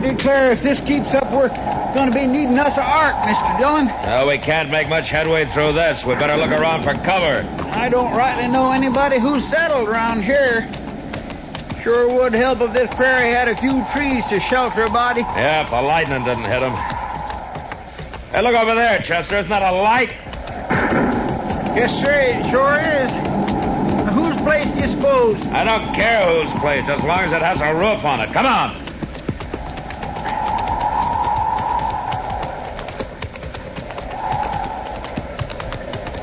I declare, if this keeps up, we're going to be needing us a ark, Mr. Dillon. Well, we can't make much headway through this. We better look around for cover. I don't rightly know anybody who's settled around here. Sure would help if this prairie had a few trees to shelter a body. Yeah, if the lightning didn't hit him. Hey, look over there, Chester. Isn't that a light? Yes, sir, it sure is. Now, whose place do you suppose? I don't care whose place, as long as it has a roof on it. Come on.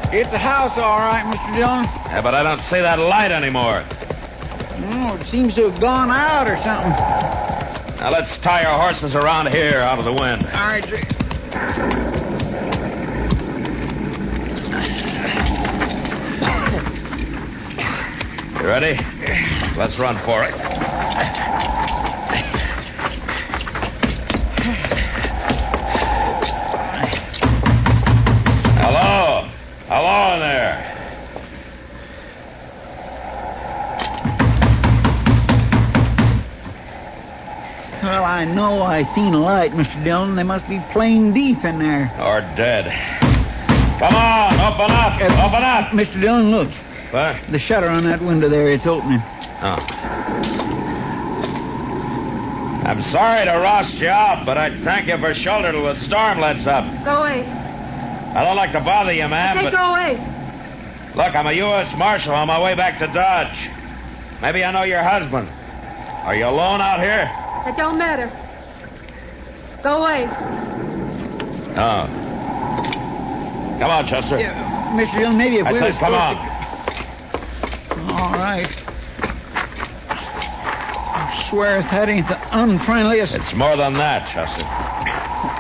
It's a house, all right, Mr. Dillon. Yeah, but I don't see that light anymore. Oh, it seems to have gone out or something. Now let's tie our horses around here out of the wind. All right, sir. You ready? Let's run for it. Well, I know seen a light, Mr. Dillon. They must be playing deep in there. Or dead. Come on, open up. Uh, open up. Mr. Dillon, look. What? The shutter on that window there, it's opening. Oh. I'm sorry to roust you out, but I'd thank you for shelter till the storm lets up. Go away. I don't like to bother you, ma'am, Say, but go away. look, I'm a U.S. Marshal on my way back to Dodge. Maybe I know your husband. Are you alone out here? It don't matter. Go away. Oh. Come on, Chester. Yeah, Mr. Dillon, maybe if I we said, come on. to- All right. I swear if that ain't the unfriendliest. It's more than that, Chester.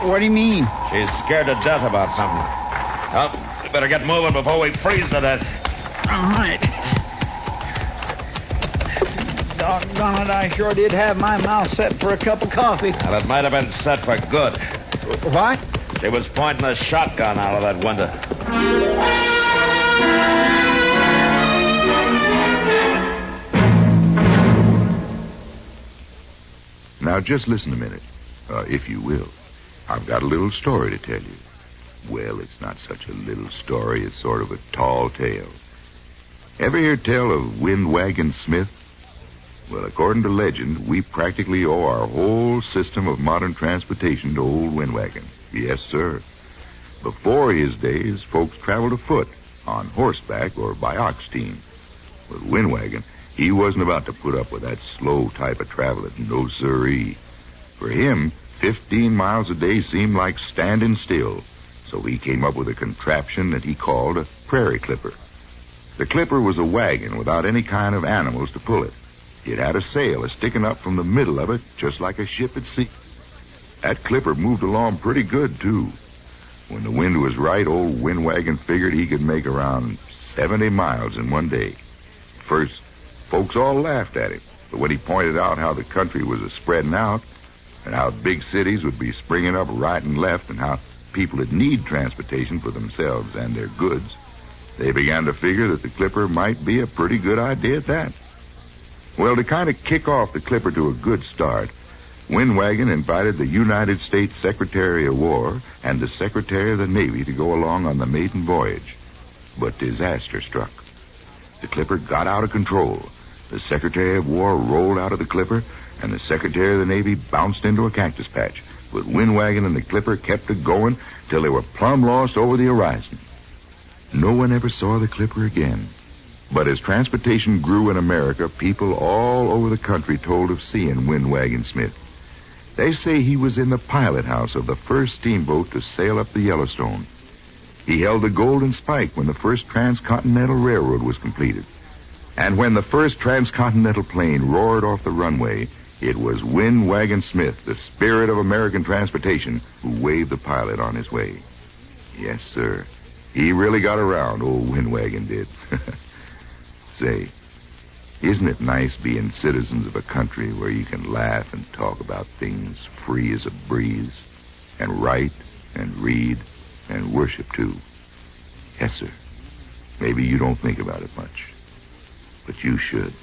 What do you mean? She's scared to death about something. Well, we better get moving before we freeze to death. All right. Doggone it, I sure did have my mouth set for a cup of coffee. And it might have been set for good. What? She was pointing a shotgun out of that window. Now, just listen a minute, uh, if you will. I've got a little story to tell you. Well, it's not such a little story, it's sort of a tall tale. Ever hear tell of Windwagon Smith? Well, according to legend, we practically owe our whole system of modern transportation to old Windwagon. Yes, sir. Before his days, folks traveled afoot, on horseback, or by ox team. With Windwagon, he wasn't about to put up with that slow type of traveling. No, sirree. For him, 15 miles a day seemed like standing still. So he came up with a contraption that he called a prairie clipper. The clipper was a wagon without any kind of animals to pull it. It had a sail a sticking up from the middle of it, just like a ship at sea. That clipper moved along pretty good, too. When the wind was right, old Windwagon figured he could make around 70 miles in one day. First, folks all laughed at him, but when he pointed out how the country was a spreading out, and how big cities would be springing up right and left, and how people would need transportation for themselves and their goods, they began to figure that the Clipper might be a pretty good idea at that. Well, to kind of kick off the Clipper to a good start, Windwagon invited the United States Secretary of War and the Secretary of the Navy to go along on the maiden voyage. But disaster struck. the clipper got out of control. The Secretary of War rolled out of the clipper, and the Secretary of the Navy bounced into a cactus patch. But Windwagon and the clipper kept it going till they were plumb lost over the horizon. No one ever saw the clipper again. But as transportation grew in America, people all over the country told of seeing Windwagon Smith. They say he was in the pilot house of the first steamboat to sail up the Yellowstone. He held the golden spike when the first transcontinental railroad was completed. And when the first transcontinental plane roared off the runway, it was Windwagon Smith, the spirit of American transportation, who waved the pilot on his way. Yes, sir. He really got around, old Windwagon did. Say, isn't it nice being citizens of a country where you can laugh and talk about things free as a breeze, and write and read and worship too? Yes, sir. Maybe you don't think about it much, but you should.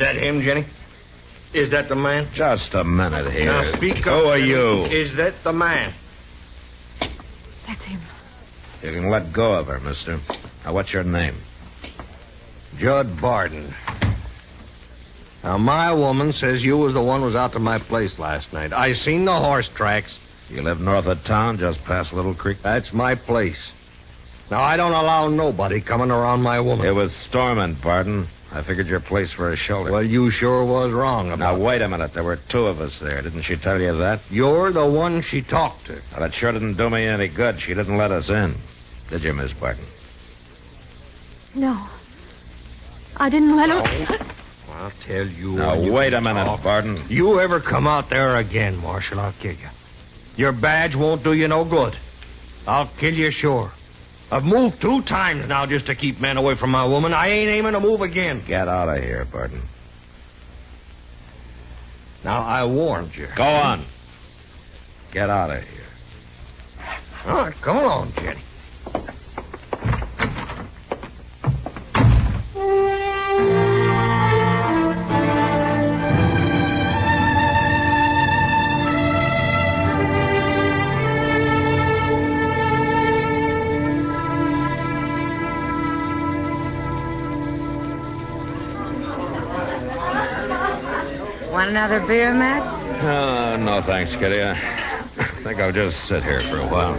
That him, Jenny? Is that the man? Just a minute here. Now speak up. Who are you? Is that the man? That's him. You can let go of her, mister. Now, what's your name? Jud Barton. Now, my woman says you was the one was out to my place last night. I seen the horse tracks. You live north of town, just past Little Creek? That's my place. Now, I don't allow nobody coming around my woman. It was storming, Barton. I figured your place for a shelter. Well, you sure was wrong about it. now, wait a minute. There were two of us there. Didn't she tell you that? You're the one she talked to. Well, it sure didn't do me any good. She didn't let us in. Did you, Miss Barton? No. I didn't let him. I'll tell you. Now, you wait a minute, talk. Barton. You ever come out there again, Marshal, I'll kill you. Your badge won't do you no good. I'll kill you sure. I've moved two times now just to keep men away from my woman. I ain't aiming to move again. Get out of here, Burton. Now, I warned you. Go on. Get out of here. All right, come along, Jenny. Want another beer, Matt? Uh, no, thanks, Kitty. I think I'll just sit here for a while.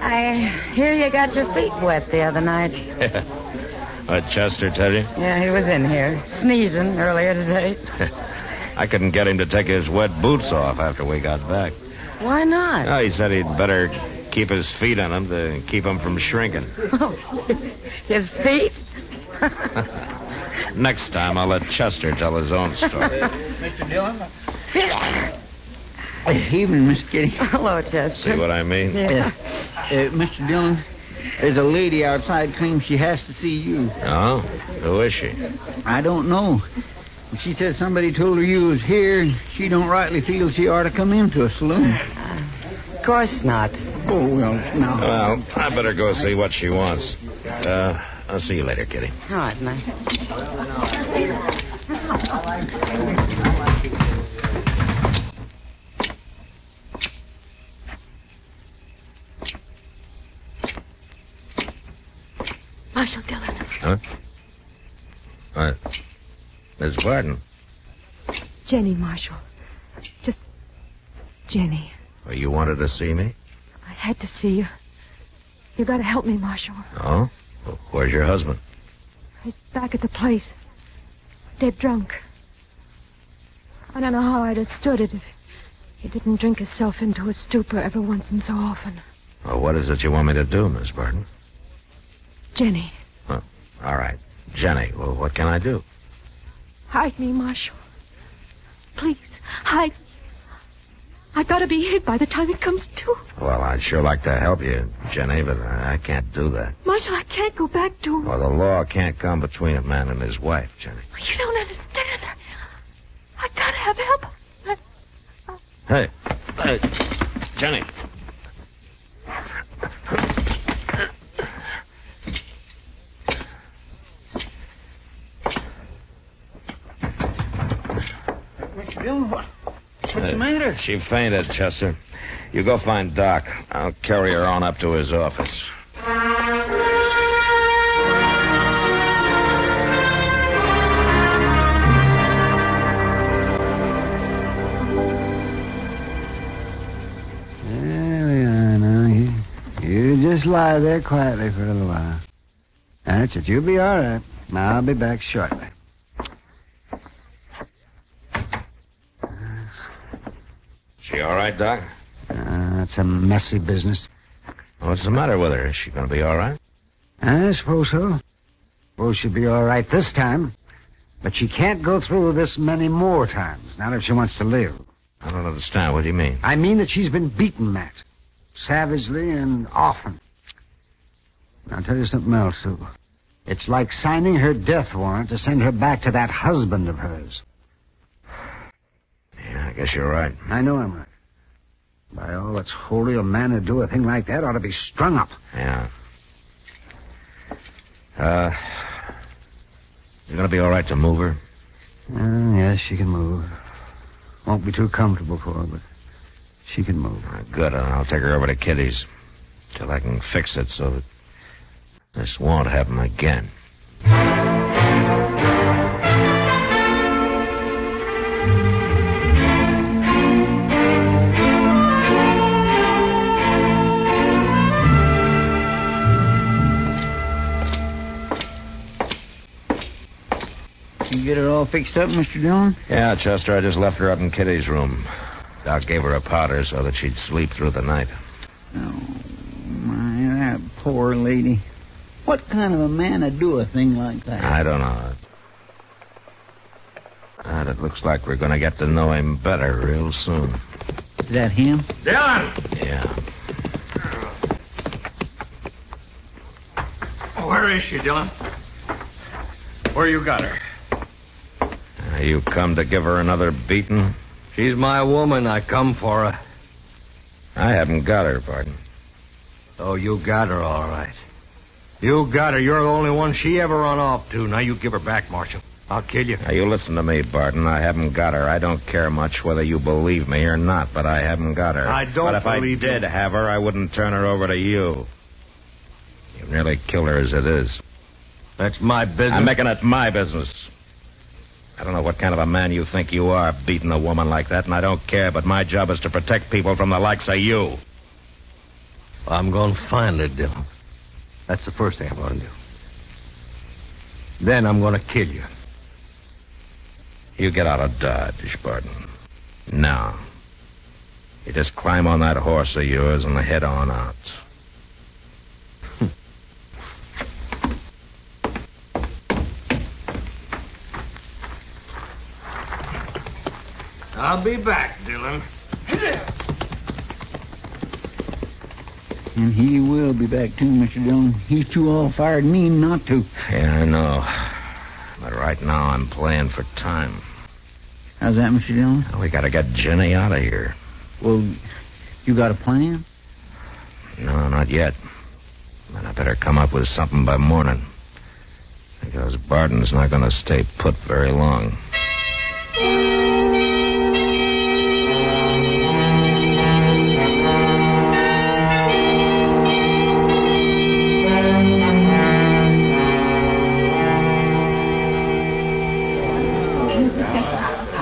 I hear you got your feet wet the other night. What, Chester tell you? Yeah, he was in here, sneezing earlier today. I couldn't get him to take his wet boots off after we got back. Why not? Oh, he said he'd better keep his feet on him to keep him from shrinking. His feet? Next time, I'll let Chester tell his own story. Mr. Dillon? Evening, Miss Kitty. Hello, Chester. See what I mean? Yeah. Uh, Mr. Dillon, there's a lady outside claims she has to see you. Oh? Who is she? I don't know. She says somebody told her you was here, and she don't rightly feel she ought to come into a saloon. Of course not. Oh, well, now. Well, I better go see what she wants. Uh, I'll see you later, Kitty. All right, Matt. Marshal Dillon. Huh? What? Miss Barton. Jenny, Marshall. Just Jenny. Well, you wanted to see me? I had to see you. You gotta help me, Marshal. Oh? Well, where's your husband? He's back at the place. Dead drunk. I don't know how I'd have stood it if he didn't drink himself into a stupor every once and so often. Well, what is it you want me to do, Miss Burton? Jenny, All right. Jenny, well, what can I do? hide me, Marshal. Please, hide. I gotta be hid by the time it comes to. Well, I'd sure like to help you, Jenny, but I I can't do that. Marshal, I can't go back to him. Well, the law can't come between a man and his wife, Jenny. You don't understand. I gotta have help. I- Hey, Uh, Jenny. Mr. Dillon, what? What's Uh, the matter? She fainted, Chester. You go find Doc. I'll carry her on up to his office. There we are now. You, you just lie there quietly for a little while. That's it. You'll be all right. I'll be back shortly. She all right, Doc? Uh, that's a messy business. What's the matter with her? Is she going to be all right? I suppose so. Suppose she'll be all right this time. But she can't go through this many more times, not if she wants to live. I don't understand. What do you mean? I mean that she's been beaten, Matt. Savagely and often. I'll tell you something else, too. It's like signing her death warrant to send her back to that husband of hers. Yeah, I guess you're right. I know I'm right. By all that's holy, a man who'd do a thing like that ought to be strung up. Yeah. Uh, you're going to be all right to move her? Uh, yes, she can move. Won't be too comfortable for her, but she can move. Uh, good. and I'll take her over to Kitty's till I can fix it so that this won't happen again. Her all fixed up, Mr. Dillon? Yeah, Chester, I just left her up in Kitty's room. Doc gave her a powder so that she'd sleep through the night. Oh, my, that poor lady. What kind of a man would do a thing like that? I don't know. And it looks like we're going to get to know him better real soon. Is that him? Dillon! Yeah. Oh, where is she, Dillon? Where you got her? You come to give her another beating? She's my woman. I come for her. I haven't got her, Barton. Oh, you got her all right. You got her. You're the only one she ever run off to. Now you give her back, Marshal. I'll kill you. Now, you listen to me, Barton. I haven't got her. I don't care much whether you believe me or not, but I haven't got her. I don't But if I did you. have her, I wouldn't turn her over to you. You nearly killed her as it is. That's my business. I'm making it my business. I don't know what kind of a man you think you are, beating a woman like that, and I don't care, but my job is to protect people from the likes of you. I'm going to find her, Dillon. That's the first thing I'm going to do. Then I'm going to kill you. You get out of Dodge, Barton. Now. You just climb on that horse of yours and head on out. I'll be back, Dillon. And he will be back too, Mr. Dillon. He's too all fired mean not to. Yeah, I know. But right now I'm playing for time. How's that, Mr. Dillon? We gotta get Jenny out of here. Well, you got a plan? No, not yet. But I better come up with something by morning. Because Barton's not gonna stay put very long.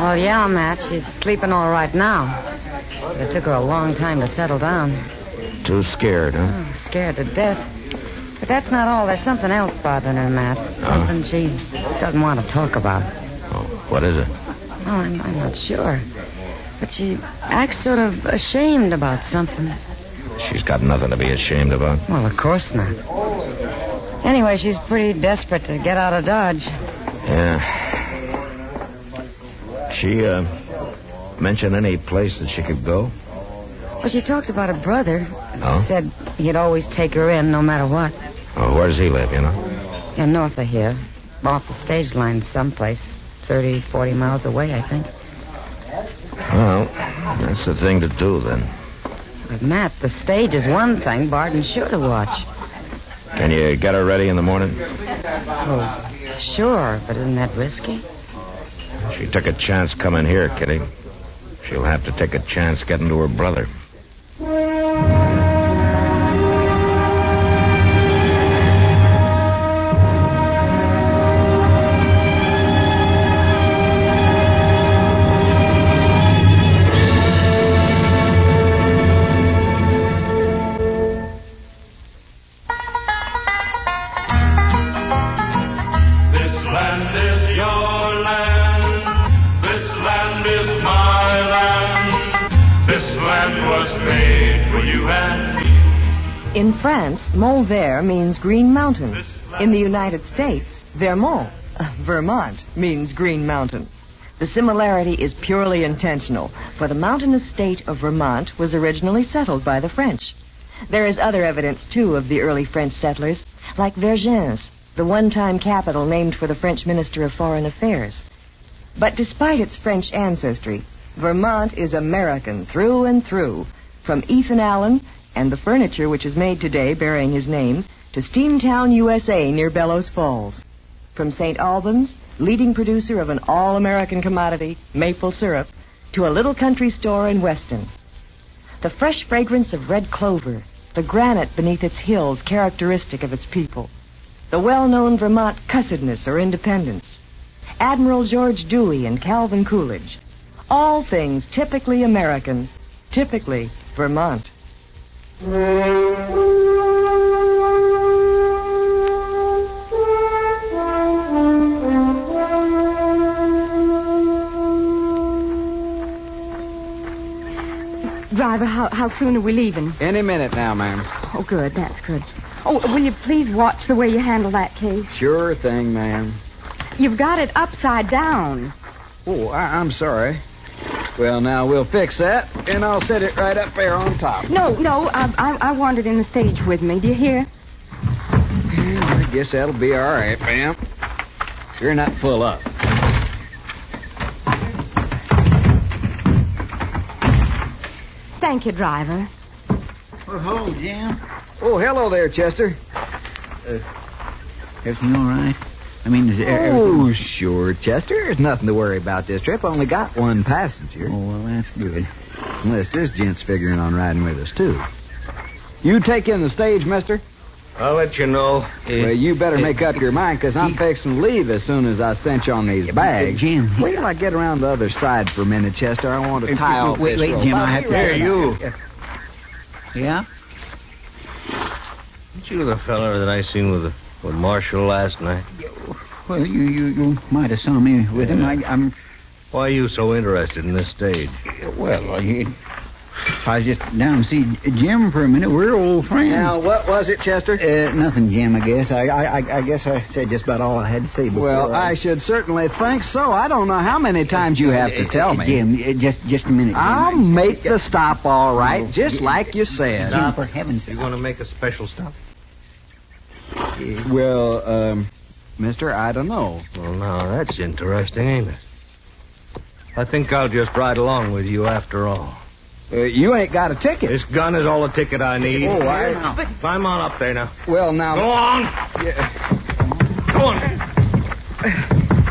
Well, yeah, Matt. She's sleeping all right now. But it took her a long time to settle down. Too scared, huh? Oh, scared to death. But that's not all. There's something else bothering her, Matt. Uh-huh. Something she doesn't want to talk about. Oh, what is it? Oh, I'm, I'm not sure. But she acts sort of ashamed about something. She's got nothing to be ashamed about. Well, of course not. Anyway, she's pretty desperate to get out of Dodge. Yeah. She, uh, mention any place that she could go? Well, she talked about her brother. Oh? Said he'd always take her in no matter what. Oh, where does he live, you know? Yeah, north of here. Off the stage line someplace. 30, 40 miles away, I think. Well, That's the thing to do, then. But, Matt, the stage is one thing Barton's sure to watch. Can you get her ready in the morning? Oh, sure, but isn't that risky? She took a chance coming here, Kitty. She'll have to take a chance getting to her brother. In France, Mont Vert means green mountain. In the United States, Vermont, uh, Vermont, means green mountain. The similarity is purely intentional, for the mountainous state of Vermont was originally settled by the French. There is other evidence, too, of the early French settlers, like Vergennes, the one-time capital named for the French Minister of Foreign Affairs. But despite its French ancestry, Vermont is American through and through, from Ethan Allen and the furniture which is made today bearing his name to Steamtown, USA near Bellows Falls. From St. Albans, leading producer of an all-American commodity, maple syrup, to a little country store in Weston. The fresh fragrance of red clover, the granite beneath its hills characteristic of its people, the well-known Vermont cussedness or independence, Admiral George Dewey and Calvin Coolidge, all things typically American, typically Vermont. Driver, how, how soon are we leaving? Any minute now, ma'am. Oh, good. That's good. Oh, will you please watch the way you handle that case? Sure thing, ma'am. You've got it upside down. Oh, I, I'm sorry. Well, now we'll fix that, and I'll set it right up there on top. No, no, I, I, I want it in the stage with me. Do you hear? I guess that'll be all right, ma'am. You're not full up. Thank you, driver. Oh, Jim. Oh, hello there, Chester. Uh, everything all right? I mean, is there Oh, sure, Chester. There's nothing to worry about this trip. Only got one passenger. Oh, well, that's good. Unless this gent's figuring on riding with us, too. You take in the stage, mister? I'll let you know. Well, you better make up your mind, because I'm fixing to leave as soon as I cinch on these bags. Jim. Wait till I get around the other side for a minute, Chester. I want to tie off Wait, this wait, rope. Jim, I'll I be have to- right Here, you. Yeah? Aren't you the feller that I seen with with Marshall last night? Well, you, you, you might have saw me with him. I, I'm. Why are you so interested in this stage? Well, I, I was just down to see Jim for a minute. We're old friends. Now, what was it, Chester? Uh, nothing, Jim. I guess. I, I, I- I guess I said just about all I had to say. Before Well, I should certainly think so. I don't know how many times you have to tell me. Jim, uh, just just a minute. Jim. I'll make the stop all right, just like you said. Jim, for heaven's sake. You sake. going to make a special stop? Well, um, mister, I don't know. Well, now that's interesting, ain't it? I think I'll just ride along with you after all. Uh, you ain't got a ticket. This gun is all the ticket I need. Oh, I- Climb on up there now. Well, now. Go on. Yeah. Go on.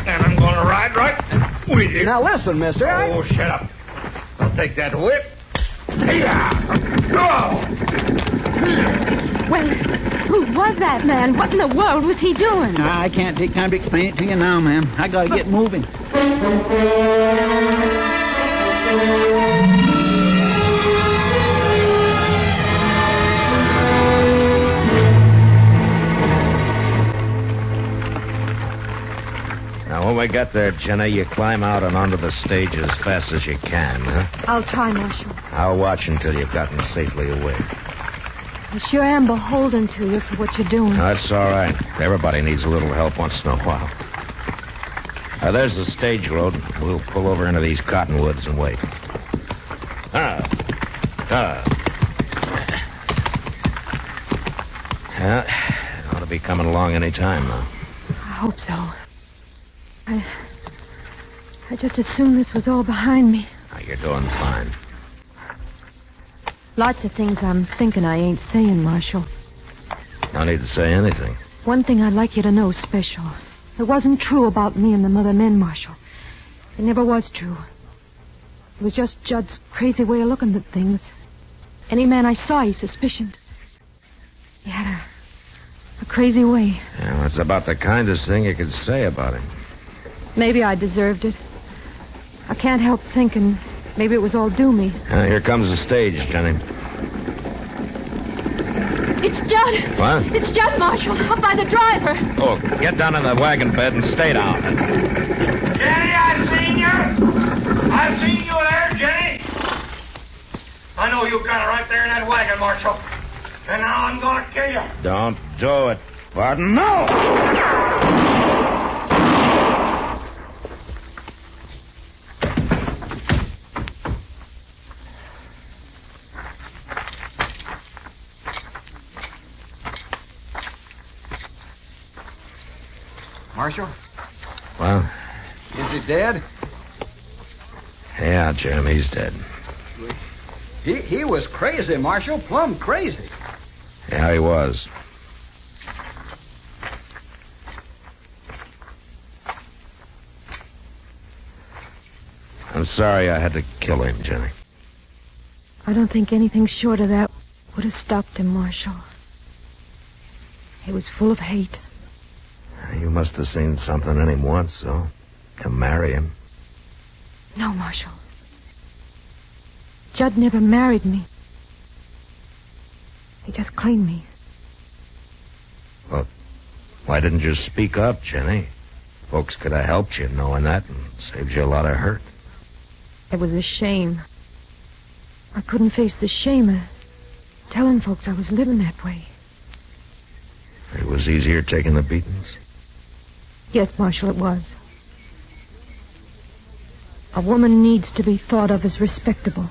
And I'm going to ride right with you. Now listen, mister. I- Oh, shut up. I'll take that whip. Hey, yeah! Oh. Well, who was that man? What in the world was he doing? I can't take time to explain it to you now, ma'am. I gotta get moving. Now, when we get there, Jenna, you climb out and onto the stage as fast as you can, huh? I'll try, Marshal. I'll watch until you've gotten safely away. I sure am beholden to you for what you're doing. That's all right. Everybody needs a little help once in a while. Now, there's the stage road. We'll pull over into these cottonwoods and wait. Ah. Ah. Yeah, it ought to be coming along any time now. I hope so. I. I just as soon this was all behind me. Now, you're doing fine. Lots of things I'm thinking I ain't saying, Marshal. No need to say anything. One thing I'd like you to know special. It wasn't true about me and the mother men, Marshal. It never was true. It was just Jud's crazy way of looking at things. Any man I saw, he suspicioned. He had a, a crazy way. Yeah, well, it's about the kindest thing you could say about him. Maybe I deserved it. I can't help thinking maybe it was all Doomy. Uh, here comes the stage, Jenny. It's Jud. What? It's Jud, Marshall, up by the driver. Oh, get down in the wagon bed and stay down. Jenny, I seen you. I seen you there, Jenny. I know you got it right there in that wagon, Marshall. And now I'm gonna kill you. Don't do it, Barton. No! Marshal, Well, is he dead? yeah, Jim, he's dead. He he was crazy, Marshal. Plumb crazy. Yeah, he was. I'm sorry I had to kill him, Jenny. I don't think anything short of that would have stopped him, Marshal. He was full of hate. You must have seen something in him once, so to marry him. No, Marshal. Jud never married me. He just cleaned me. Well, why didn't you speak up, Jenny? Folks could have helped you knowing that and saved you a lot of hurt. It was a shame. I couldn't face the shame of telling folks I was living that way. It was easier taking the beatings. Yes, Marshal, it was. A woman needs to be thought of as respectable.